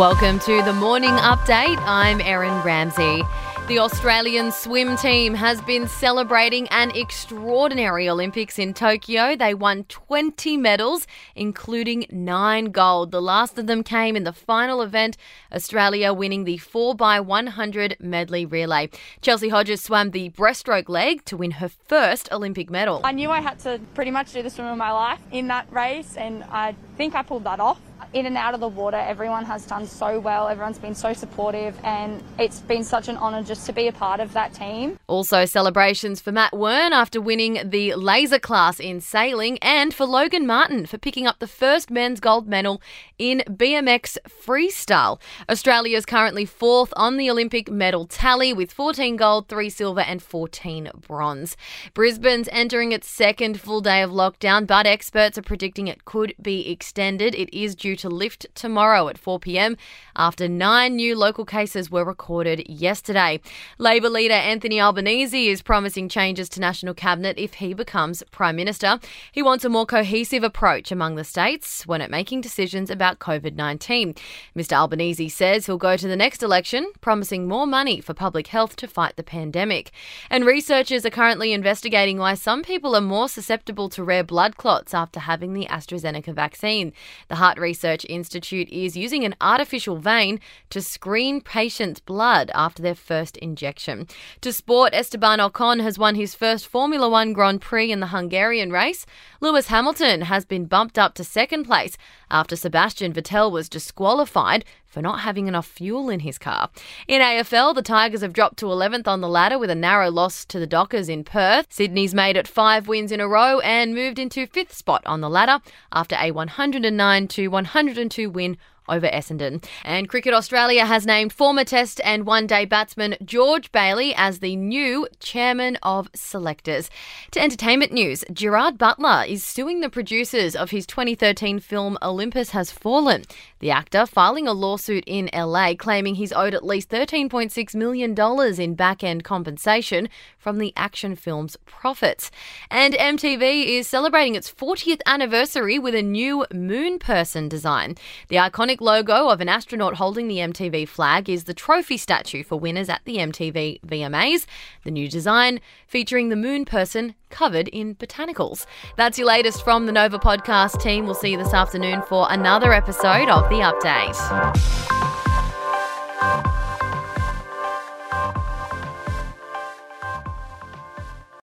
Welcome to the morning update. I'm Erin Ramsey. The Australian swim team has been celebrating an extraordinary Olympics in Tokyo. They won 20 medals, including nine gold. The last of them came in the final event, Australia winning the 4x100 medley relay. Chelsea Hodges swam the breaststroke leg to win her first Olympic medal. I knew I had to pretty much do the swim of my life in that race, and I think I pulled that off in and out of the water, everyone has done so well. Everyone's been so supportive, and it's been such an honour just to be a part of that team. Also, celebrations for Matt Wearn after winning the laser class in sailing, and for Logan Martin for picking up the first men's gold medal in BMX freestyle. Australia is currently fourth on the Olympic medal tally with 14 gold, 3 silver, and 14 bronze. Brisbane's entering its second full day of lockdown, but experts are predicting it could be extended. It is due to lift tomorrow at 4 pm after nine new local cases were recorded yesterday. Labor leader Anthony Albanese is promising changes to National Cabinet if he becomes Prime Minister. He wants a more cohesive approach among the states when it making decisions about COVID 19. Mr. Albanese says he'll go to the next election promising more money for public health to fight the pandemic. And researchers are currently investigating why some people are more susceptible to rare blood clots after having the AstraZeneca vaccine. The Heart Research Institute is using an artificial vein to screen patients' blood after their first injection. To sport, Esteban Ocon has won his first Formula One Grand Prix in the Hungarian race. Lewis Hamilton has been bumped up to second place after Sebastian Vettel was disqualified for not having enough fuel in his car. In AFL, the Tigers have dropped to 11th on the ladder with a narrow loss to the Dockers in Perth. Sydney's made it five wins in a row and moved into fifth spot on the ladder after a 109 to 102 win over Essendon. And Cricket Australia has named former Test and one day batsman George Bailey as the new chairman of selectors. To entertainment news, Gerard Butler is suing the producers of his 2013 film Olympus Has Fallen. The actor filing a lawsuit in LA claiming he's owed at least $13.6 million in back end compensation from the action film's profits. And MTV is celebrating its 40th anniversary with a new moon person design. The logo of an astronaut holding the MTV flag is the trophy statue for winners at the MTV VMAs. The new design featuring the moon person covered in botanicals. That's your latest from the Nova podcast team. We'll see you this afternoon for another episode of The Update.